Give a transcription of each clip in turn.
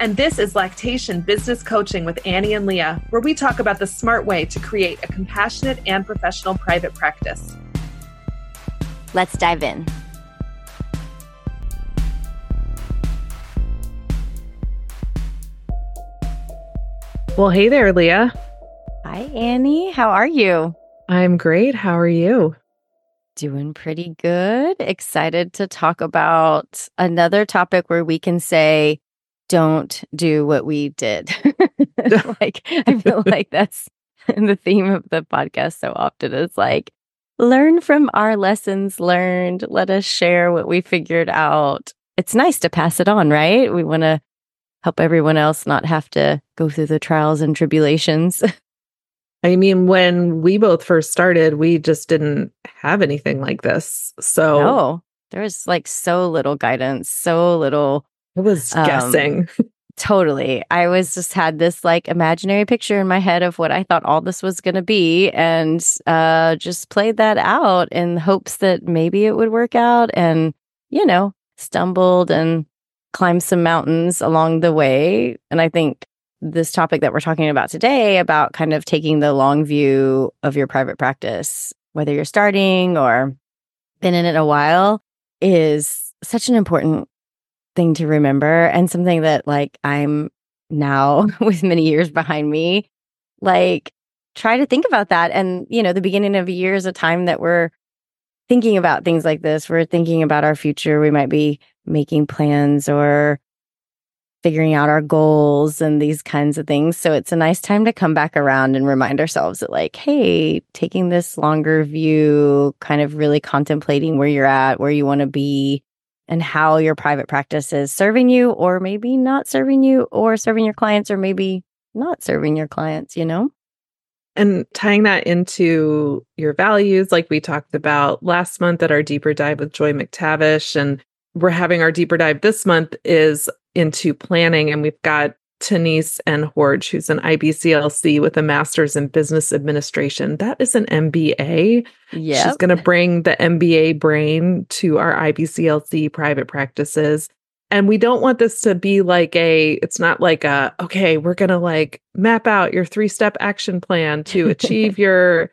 And this is Lactation Business Coaching with Annie and Leah, where we talk about the smart way to create a compassionate and professional private practice. Let's dive in. Well, hey there, Leah. Hi, Annie. How are you? I'm great. How are you? Doing pretty good. Excited to talk about another topic where we can say, don't do what we did. like, I feel like that's the theme of the podcast so often is like, learn from our lessons learned. Let us share what we figured out. It's nice to pass it on, right? We want to help everyone else not have to go through the trials and tribulations. I mean, when we both first started, we just didn't have anything like this. So, no, there was like so little guidance, so little I was um, guessing. totally. I was just had this like imaginary picture in my head of what I thought all this was going to be and uh, just played that out in hopes that maybe it would work out and, you know, stumbled and climbed some mountains along the way. And I think this topic that we're talking about today about kind of taking the long view of your private practice, whether you're starting or been in it a while, is such an important thing to remember and something that like I'm now with many years behind me, like try to think about that. And, you know, the beginning of a year is a time that we're thinking about things like this. We're thinking about our future. We might be making plans or figuring out our goals and these kinds of things. So it's a nice time to come back around and remind ourselves that, like, hey, taking this longer view, kind of really contemplating where you're at, where you want to be, and how your private practice is serving you, or maybe not serving you, or serving your clients, or maybe not serving your clients, you know? And tying that into your values, like we talked about last month at our deeper dive with Joy McTavish. And we're having our deeper dive this month is into planning. And we've got Tanise and Horge, who's an IBCLC with a master's in business administration. That is an MBA. Yeah. She's going to bring the MBA brain to our IBCLC private practices. And we don't want this to be like a, it's not like a, okay, we're going to like map out your three step action plan to achieve your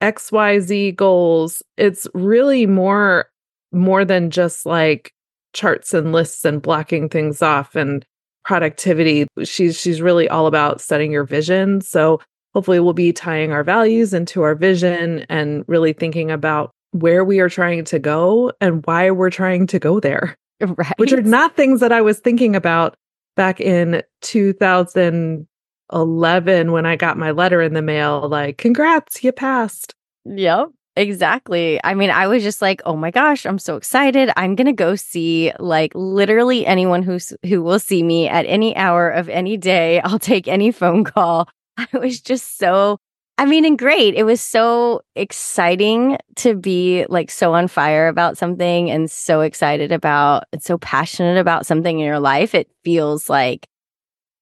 XYZ goals. It's really more, more than just like charts and lists and blocking things off and productivity. She's she's really all about setting your vision. So hopefully we'll be tying our values into our vision and really thinking about where we are trying to go and why we're trying to go there. Right. Which are not things that I was thinking about back in 2011 when I got my letter in the mail like congrats, you passed. Yep. Exactly. I mean, I was just like, "Oh my gosh, I'm so excited. I'm going to go see like literally anyone who's who will see me at any hour of any day. I'll take any phone call." I was just so I mean, and great. It was so exciting to be like so on fire about something and so excited about and so passionate about something in your life. It feels like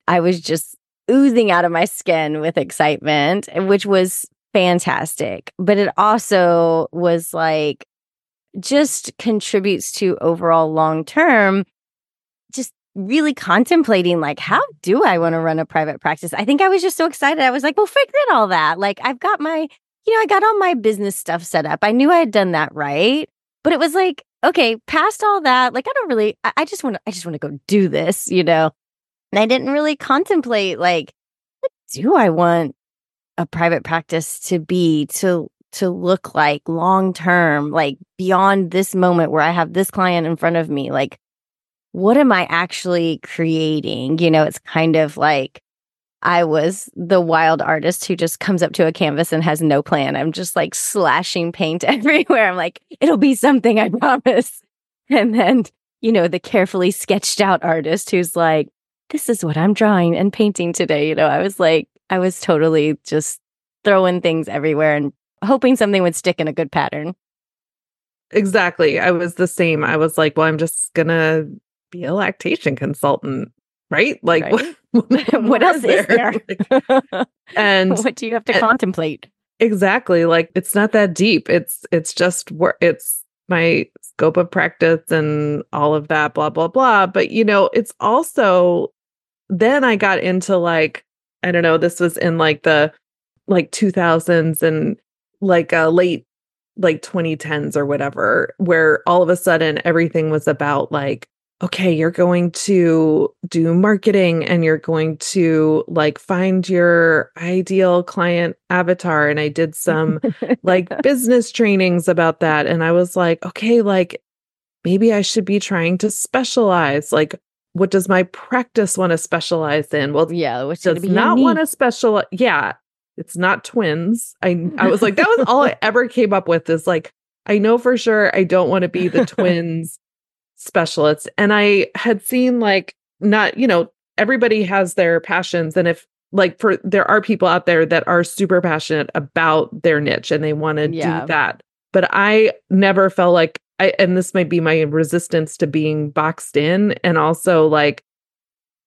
I was just oozing out of my skin with excitement, which was fantastic. But it also was like, just contributes to overall long term, just really contemplating like, how do I want to run a private practice? I think I was just so excited. I was like, well, forget all that. Like, I've got my, you know, I got all my business stuff set up. I knew I had done that right. But it was like, okay, past all that, like, I don't really, I, I just want to, I just want to go do this, you know? And I didn't really contemplate, like, what do I want a private practice to be to to look like long term, like beyond this moment where I have this client in front of me? Like, what am I actually creating? You know, it's kind of like I was the wild artist who just comes up to a canvas and has no plan. I'm just like slashing paint everywhere. I'm like, it'll be something, I promise. And then, you know, the carefully sketched out artist who's like, this is what I'm drawing and painting today. You know, I was like, I was totally just throwing things everywhere and hoping something would stick in a good pattern. Exactly. I was the same. I was like, well, I'm just going to be a lactation consultant, right? Like, right? What, what, else is there? like, and what do you have to and, contemplate? Exactly. Like, it's not that deep. It's, it's just where it's my scope of practice and all of that, blah, blah, blah. But, you know, it's also, then I got into like, I don't know, this was in like the like 2000s and like uh, late like 2010s or whatever, where all of a sudden everything was about like, okay, you're going to do marketing and you're going to like find your ideal client avatar. And I did some like business trainings about that. And I was like, okay, like maybe I should be trying to specialize. Like, what does my practice want to specialize in? Well, yeah, which does not want to specialize. Yeah, it's not twins. I I was like, that was all I ever came up with is like, I know for sure I don't want to be the twins specialist. And I had seen like not, you know, everybody has their passions. And if like for there are people out there that are super passionate about their niche and they want to yeah. do that. But I never felt like I and this might be my resistance to being boxed in and also like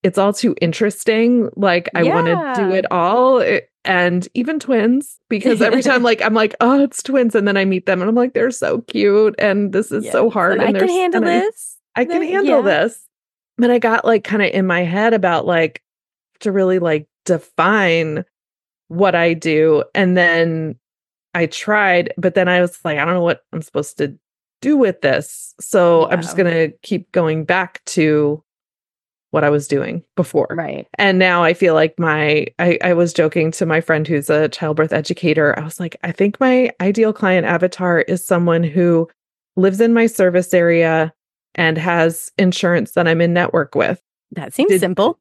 it's all too interesting. Like I yeah. want to do it all. It, and even twins because every time like I'm like, oh, it's twins, and then I meet them and I'm like, they're so cute, and this is yes. so hard. And, and I can handle this. I, I can handle yeah. this. But I got like kind of in my head about like to really like define what I do. And then I tried, but then I was like, I don't know what I'm supposed to do with this. So yeah. I'm just gonna keep going back to what I was doing before. Right. And now I feel like my, I, I was joking to my friend who's a childbirth educator. I was like, I think my ideal client avatar is someone who lives in my service area and has insurance that I'm in network with. That seems Did, simple.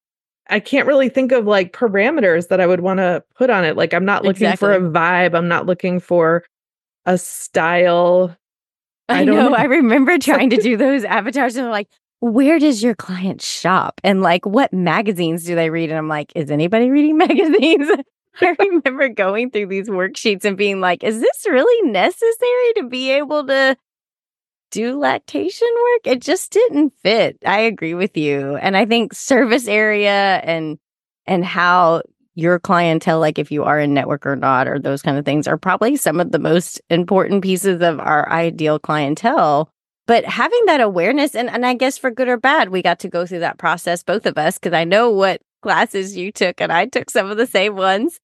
I can't really think of like parameters that I would want to put on it. Like, I'm not looking exactly. for a vibe, I'm not looking for a style. I, I know, know. I remember trying to do those avatars and like, where does your client shop and like what magazines do they read? And I'm like, is anybody reading magazines? I remember going through these worksheets and being like, is this really necessary to be able to do lactation work? It just didn't fit. I agree with you. And I think service area and and how your clientele, like if you are in network or not, or those kind of things, are probably some of the most important pieces of our ideal clientele. But having that awareness and, and i guess for good or bad we got to go through that process both of us because i know what classes you took and i took some of the same ones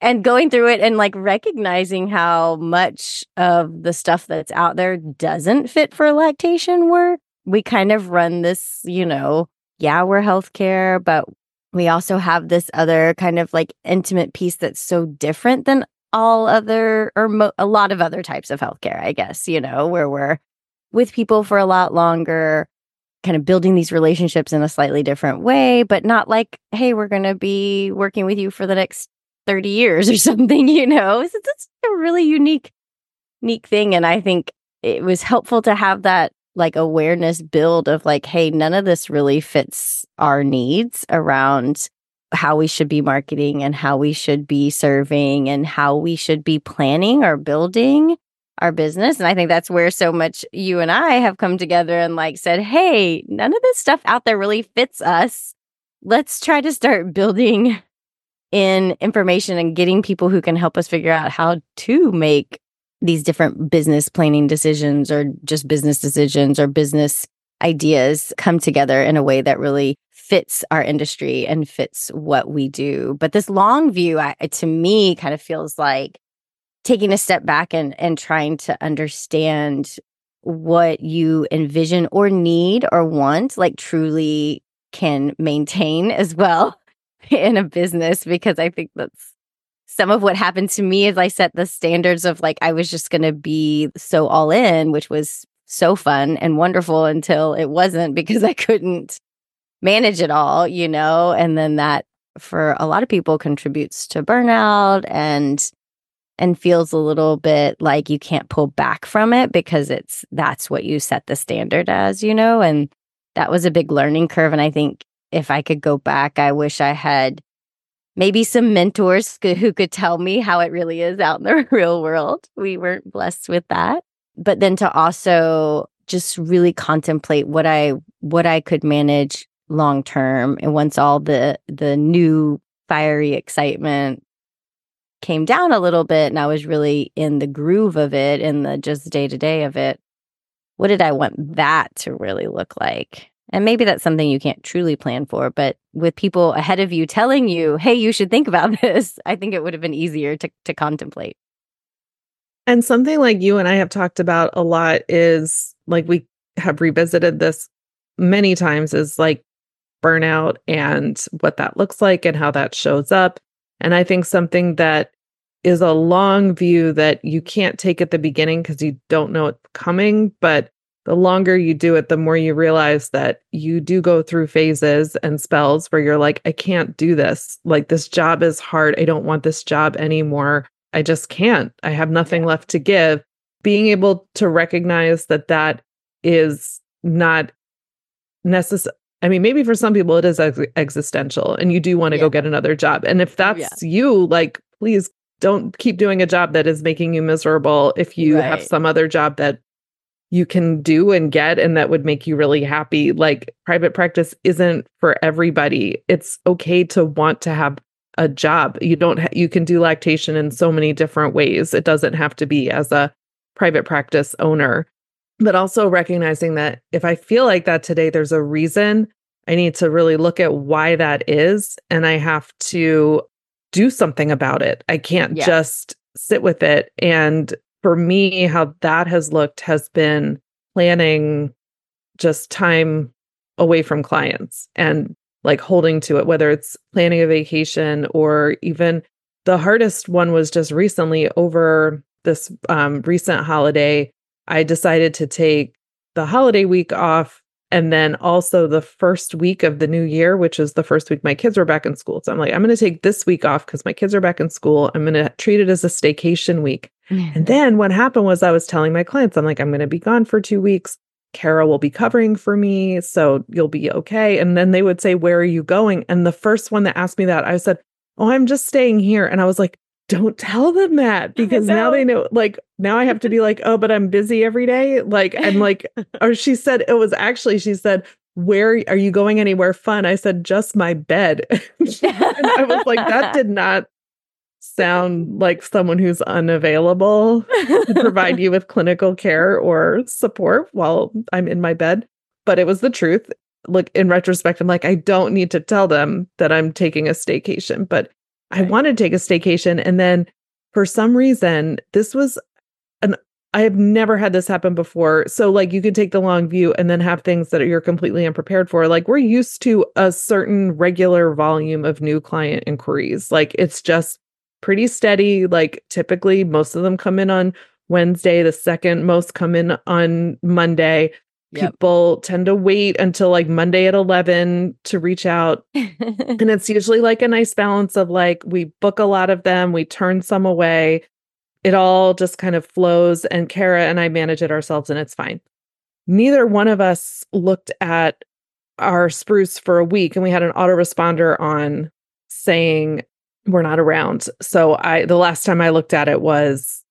and going through it and like recognizing how much of the stuff that's out there doesn't fit for lactation work we kind of run this you know yeah we're healthcare but we also have this other kind of like intimate piece that's so different than all other or mo- a lot of other types of healthcare i guess you know where we're with people for a lot longer, kind of building these relationships in a slightly different way, but not like, hey, we're going to be working with you for the next 30 years or something, you know? It's, that's a really unique, unique thing. And I think it was helpful to have that like awareness build of like, hey, none of this really fits our needs around how we should be marketing and how we should be serving and how we should be planning or building our business. And I think that's where so much you and I have come together and like said, hey, none of this stuff out there really fits us. Let's try to start building in information and getting people who can help us figure out how to make these different business planning decisions or just business decisions or business ideas come together in a way that really fits our industry and fits what we do. But this long view, I, to me, kind of feels like taking a step back and and trying to understand what you envision or need or want like truly can maintain as well in a business because I think that's some of what happened to me is I set the standards of like I was just going to be so all in, which was so fun and wonderful until it wasn't because I couldn't manage it all, you know, and then that for a lot of people contributes to burnout and and feels a little bit like you can't pull back from it because it's that's what you set the standard as, you know, and that was a big learning curve and I think if I could go back, I wish I had maybe some mentors who could tell me how it really is out in the real world. We weren't blessed with that. But then to also just really contemplate what I what I could manage long term and once all the the new fiery excitement came down a little bit and I was really in the groove of it in the just day to day of it what did I want that to really look like and maybe that's something you can't truly plan for, but with people ahead of you telling you, hey, you should think about this, I think it would have been easier to, to contemplate. And something like you and I have talked about a lot is like we have revisited this many times is like burnout and what that looks like and how that shows up. And I think something that is a long view that you can't take at the beginning because you don't know it's coming, but the longer you do it, the more you realize that you do go through phases and spells where you're like, I can't do this. Like, this job is hard. I don't want this job anymore. I just can't. I have nothing left to give. Being able to recognize that that is not necessary. I mean, maybe for some people it is ex- existential and you do want to yeah. go get another job. And if oh, that's yeah. you, like, please don't keep doing a job that is making you miserable if you right. have some other job that you can do and get and that would make you really happy. Like private practice isn't for everybody. It's okay to want to have a job. You don't ha- you can do lactation in so many different ways. It doesn't have to be as a private practice owner. But also recognizing that if I feel like that today there's a reason I need to really look at why that is and I have to do something about it. I can't yeah. just sit with it and for me, how that has looked has been planning just time away from clients and like holding to it, whether it's planning a vacation or even the hardest one was just recently over this um, recent holiday. I decided to take the holiday week off and then also the first week of the new year, which is the first week my kids were back in school. So I'm like, I'm going to take this week off because my kids are back in school. I'm going to treat it as a staycation week. And then what happened was I was telling my clients, I'm like, I'm going to be gone for two weeks. Kara will be covering for me. So you'll be okay. And then they would say, Where are you going? And the first one that asked me that, I said, Oh, I'm just staying here. And I was like, don't tell them that because now they know like now I have to be like, oh, but I'm busy every day. Like, and like, or she said it was actually, she said, where are you going anywhere fun? I said, just my bed. and I was like, that did not sound like someone who's unavailable to provide you with clinical care or support while I'm in my bed. But it was the truth. Look, in retrospect, I'm like, I don't need to tell them that I'm taking a staycation, but I want to take a staycation. And then for some reason, this was an I have never had this happen before. So, like, you can take the long view and then have things that you're completely unprepared for. Like, we're used to a certain regular volume of new client inquiries. Like, it's just pretty steady. Like, typically, most of them come in on Wednesday, the second most come in on Monday. Yep. People tend to wait until like Monday at 11 to reach out. and it's usually like a nice balance of like, we book a lot of them, we turn some away. It all just kind of flows, and Kara and I manage it ourselves, and it's fine. Neither one of us looked at our spruce for a week, and we had an autoresponder on saying we're not around. So I the last time I looked at it was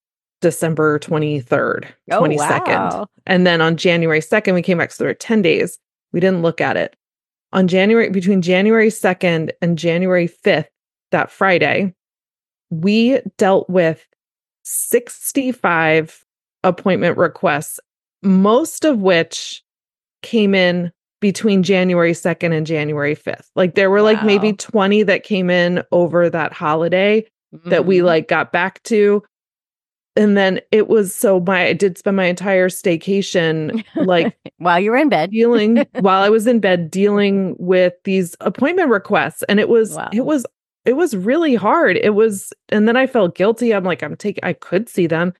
December 23rd, oh, 22nd. Wow. And then on January 2nd, we came back. So there were 10 days. We didn't look at it. On January, between January 2nd and January 5th, that Friday, we dealt with 65 appointment requests, most of which came in between January 2nd and January 5th. Like there were wow. like maybe 20 that came in over that holiday mm-hmm. that we mm-hmm. like got back to and then it was so my I did spend my entire staycation like while you were in bed dealing while I was in bed dealing with these appointment requests and it was wow. it was it was really hard. It was, and then I felt guilty. I'm like, I'm taking, I could see them,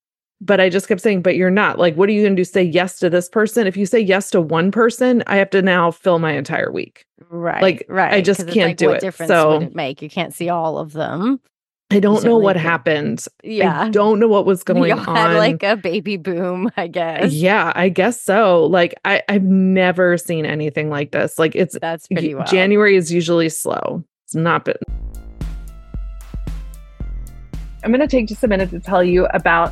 but I just kept saying, but you're not. Like, what are you going to do? Say yes to this person? If you say yes to one person, I have to now fill my entire week. Right. Like, right. I just it's can't like, do what it. difference So- would it make? You can't see all of them. I don't know what could. happened. Yeah. I don't know what was going you on. had like a baby boom, I guess. yeah, I guess so. Like, I, I've never seen anything like this. Like, it's That's pretty wild. January is usually slow. It's not been. I'm going to take just a minute to tell you about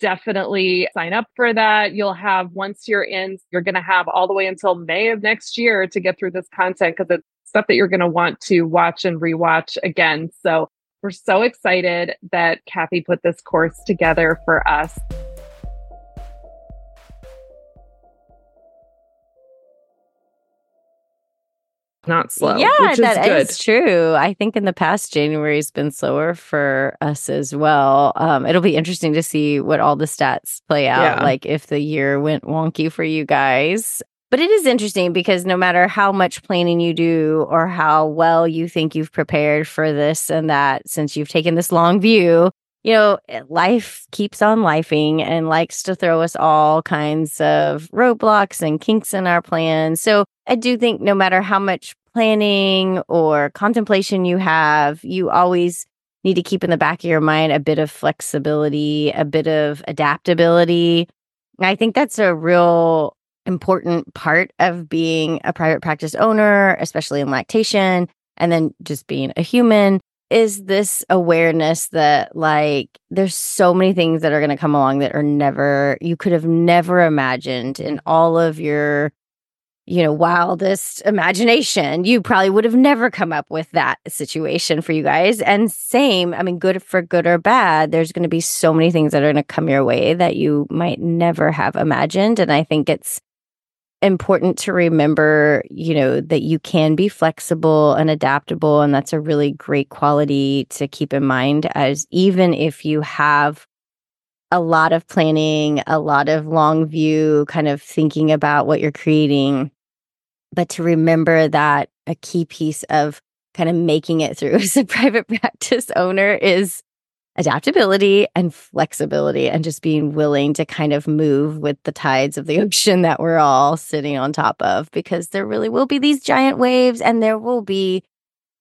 definitely sign up for that. You'll have, once you're in, you're going to have all the way until May of next year to get through this content because it's stuff that you're going to want to watch and rewatch again. So we're so excited that Kathy put this course together for us. Not slow. yeah, which is that good. is true. I think in the past, January's been slower for us as well. Um, it'll be interesting to see what all the stats play out, Yeah. like if the year went wonky for you guys. But it is interesting because no matter how much planning you do or how well you think you've prepared for this and that, since you've taken this long view, you know, eh, life keeps on lifing and likes to throw us all kinds of roadblocks and kinks in our plans. So I do think no matter how much planning or contemplation you have, you always need to keep in the back of your mind a bit of flexibility, a bit of adaptability. I think that's a real important part of being a private practice owner, especially in lactation, and then just being a human is this awareness that like there's so many things that are going to come along that are never you could have never imagined in all of your you know wildest imagination. You probably would have never come up with that situation for you guys. And same i mean good for good or bad there's going to be so many things that are going to come your way that you might never have imagined. And i think it's important to remember, you know, that you can be flexible and adaptable. And that's a really great quality to keep in mind as even if you have a lot of planning, a lot of long view, kind of thinking about what you're creating, but to remember that a key piece of kind of making it through as a private practice owner is adaptability and flexibility and just being willing to kind of move with the tides of the ocean that we're all sitting on top of because there really will be these giant waves and there will be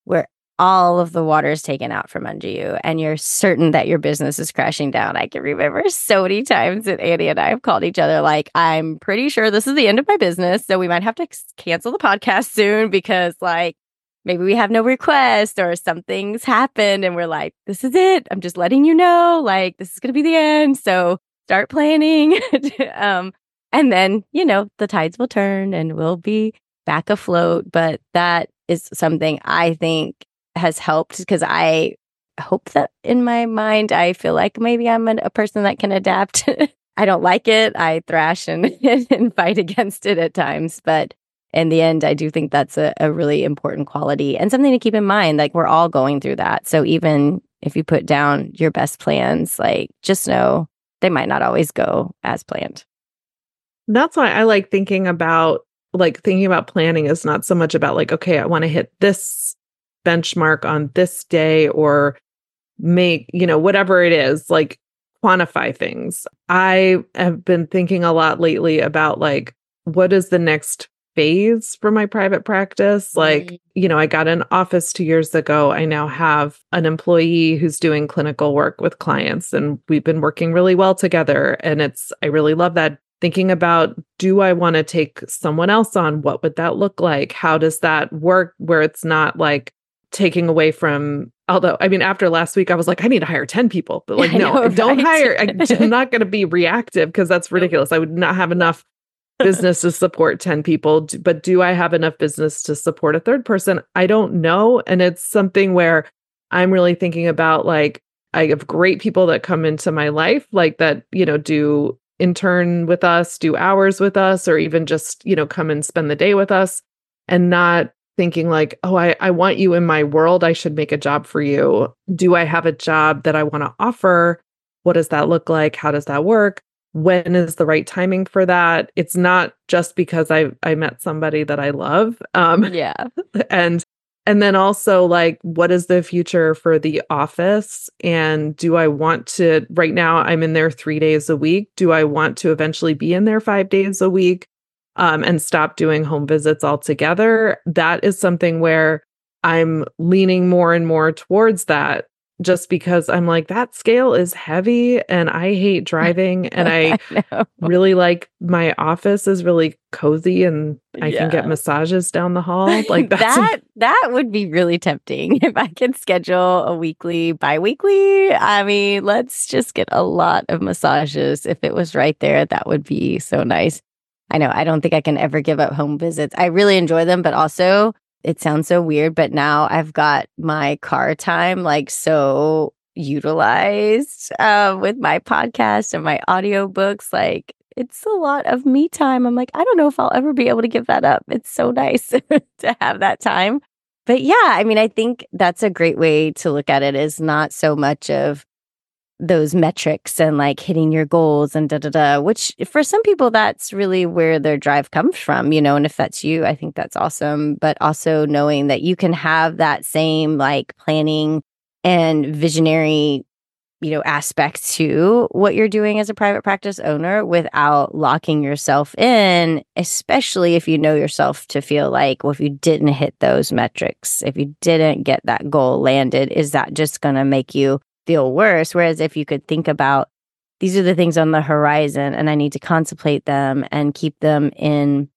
where all of the water is taken out from under you and you're certain that your business is crashing down. I can remember so many times that Annie and I have called each other like, I'm pretty sure this is the end of my business. So we might have to cancel the podcast soon because like maybe we have no request or something's happened and we're like, this is it. I'm just letting you know, like, this is going to be the end. So start planning. um, and then, you know, the tides will turn and we'll be back afloat. But that is something I think has helped because I hope that in my mind, I feel like maybe I'm an, a person that can adapt. I don't like it. I thrash and, and fight against it at times. But in the end, I do think that's a, a really important quality and something to keep in mind. Like we're all going through that. So even if you put down your best plans, like just know they might not always go as planned. That's why I like thinking about like thinking about planning is not so much about like, okay, I want to hit this benchmark on this day or make, you know, whatever it is, like quantify things. I have been thinking a lot lately about like, what is the next phase for my private practice? Like, mm-hmm. you know, I got an office two years ago. I now have an employee who's doing clinical work with clients, and we've been working really well together. And it's, I really love that. Thinking about, do I want to take someone else on? What would that look like? How does that work where it's not like, taking away from although i mean after last week i was like i need to hire 10 people but like no know, don't hire I, i'm not going to be reactive because that's ridiculous i would not have enough business to support 10 people but do i have enough business to support a third person i don't know and it's something where i'm really thinking about like i have great people that come into my life like that you know do intern with us do hours with us or even just you know come and spend the day with us and not thinking like, oh, I, I want you in my world. I should make a job for you. Do I have a job that I want to offer? What does that look like? How does that work? When is the right timing for that? It's not just because I I met somebody that I love. Um yeah. And and then also like what is the future for the office and do I want to right now I'm in there 3 days a week. Do I want to eventually be in there 5 days a week? um, and stop doing home visits altogether, that is something where I'm leaning more and more towards that just because I'm like, that scale is heavy and I hate driving. And I, I really like my office is really cozy and I yeah. can get massages down the hall. Like that, that would be really tempting if I could schedule a weekly, bi weekly. I mean, let's just get a lot of massages. If it was right there, that would be so nice. I know I don't think I can ever give up home visits. I really enjoy them, but also it sounds so weird, but now I've got my car time like so utilized uh, with my podcast and my audiobooks. Like it's a lot of me time. I'm like, I don't know if I'll ever be able to give that up. It's so nice to have that time. But yeah, I mean, I think that's a great way to look at it is not so much of those metrics and like hitting your goals and da da da, which for some people, that's really where their drive comes from, you know. And if that's you, I think that's awesome. But also knowing that you can have that same like planning and visionary, you know, aspect to what you're doing as a private practice owner without locking yourself in, especially if you know yourself to feel like, well, if you didn't hit those metrics, if you didn't get that goal landed, is that just going to make you feel worse. Whereas if you could think about these are the things on the horizon and I need to contemplate them and keep them in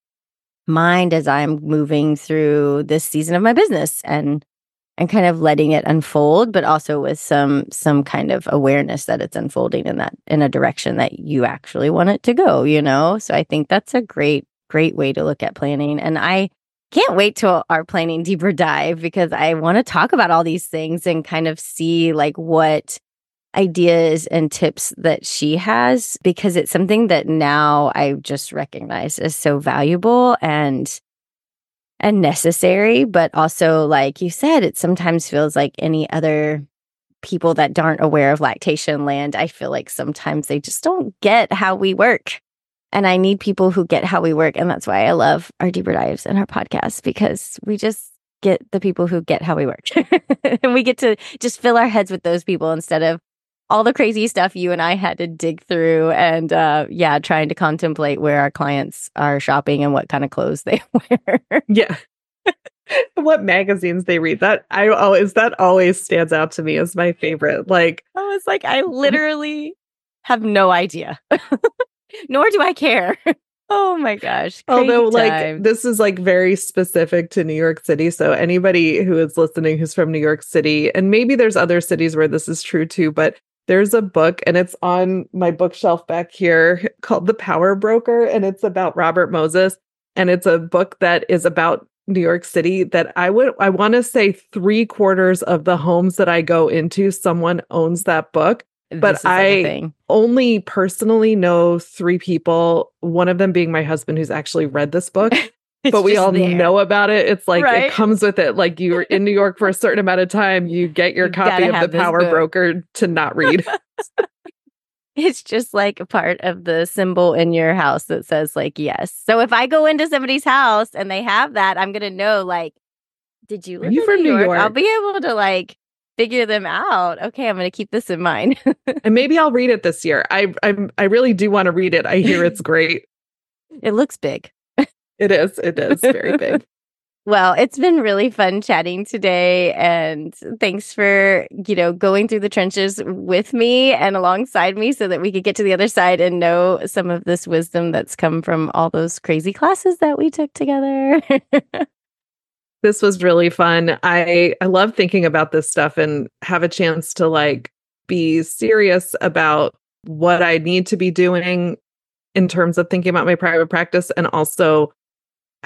mind as I'm moving through this season of my business and and kind of letting it unfold but also with some some kind of awareness that it's unfolding in that in a direction that you actually want it to go you know so i think that's a great great way to look at planning and i can't wait till our planning deeper dive because I want to talk about all these things and kind of see like what ideas and tips that she has because it's something that now I just recognize as so valuable and and necessary but also like you said it sometimes feels like any other people that aren't aware of lactation land I feel like sometimes they just don't get how we work and I need people who get how we work. And that's why I love our deeper dives and our podcast because we just get the people who get how we work. and we get to just fill our heads with those people instead of all the crazy stuff you and I had to dig through and uh yeah, trying to contemplate where our clients are shopping and what kind of clothes they wear. yeah. what magazines they read. That I always that always stands out to me as my favorite. Like I was like, I literally have no idea nor do I care. oh my gosh. Although, like, this is like very specific to New York City. So, anybody who is listening who's from New York City, and maybe there's other cities where this is true too, but there's a book and it's on my bookshelf back here called The Power Broker. And it's about Robert Moses. And it's a book that is about New York City that I would I want to say three quarters of the homes that I go into, someone owns that book but I only personally know three people, one of them being my husband who's actually read this book. but we all there. know about it. It's like right? it comes with it. Like you're in New York for a certain amount of time, you get your you copy of the Power Broker to not read. it's just like a part of the symbol in your house that says like yes. So if I go into somebody's house and they have that, I'm gonna know like, did you Are live you in from New New York? I'll be able to like figure them out. Okay, I'm gonna keep this in mind. and maybe I'll read it this year. I I I really do want to read it. I hear it's great. it looks big. It is. It is very big. Well, it's been really fun chatting today and thanks for, you know, going through the trenches with me and alongside me so that we could get to the other side and know some of this wisdom that's come from all those crazy classes that we took together. This was really fun. I I love thinking about this stuff and have a chance to like be serious about what I need to be doing in terms of thinking about my private practice and also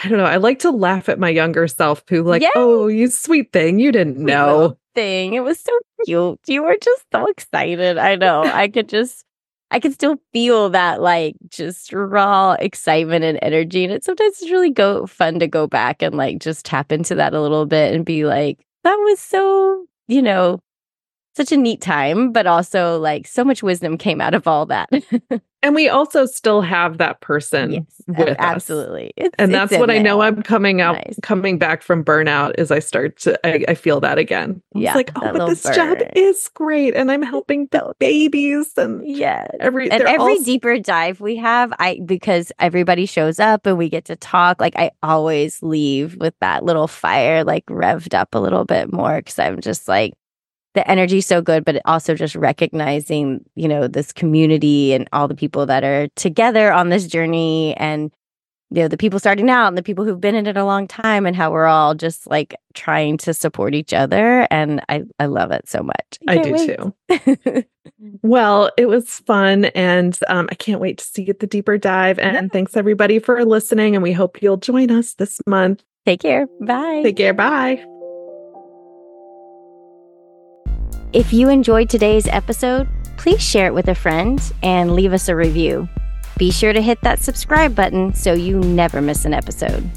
I don't know, I like to laugh at my younger self who like, Yay! "Oh, you sweet thing, you didn't know." thing. It was so cute. You were just so excited. I know. I could just I can still feel that like just raw excitement and energy. And it sometimes it's really go fun to go back and like just tap into that a little bit and be like, that was so, you know, such a neat time, but also like so much wisdom came out of all that. And we also still have that person yes, with us. absolutely. It's, And that's what I know. I'm coming out Nice. coming back from burnout is I start to I, I feel that again. I was Yeah, like, oh, but this job is great and I'm helping the babies and yeah, every and every all deeper dive we have i because everybody shows up and we get to talk like i always leave with that little fire like revved up a little bit more because i'm just like the energy's so good but also just recognizing you know this community and all the people that are together on this journey and you know the people starting out and the people who've been in it a long time and how we're all just like trying to support each other and i i love it so much I can't do wait. too. Well, it was fun and um, I can't wait to see the deeper dive. And thanks everybody for listening. And we hope you'll join us this month. take care bye Take care. Bye. If you enjoyed today's episode, please share it with a friend and leave us a review. Be sure to hit that subscribe button so you never miss an episode.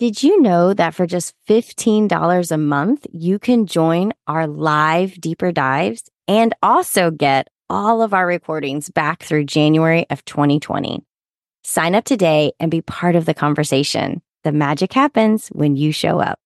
Did you know that for just $15 a month, you can join our live deeper dives and also get all of our recordings back through January of 2020? Sign up today and be part of the conversation. The magic happens when you show up.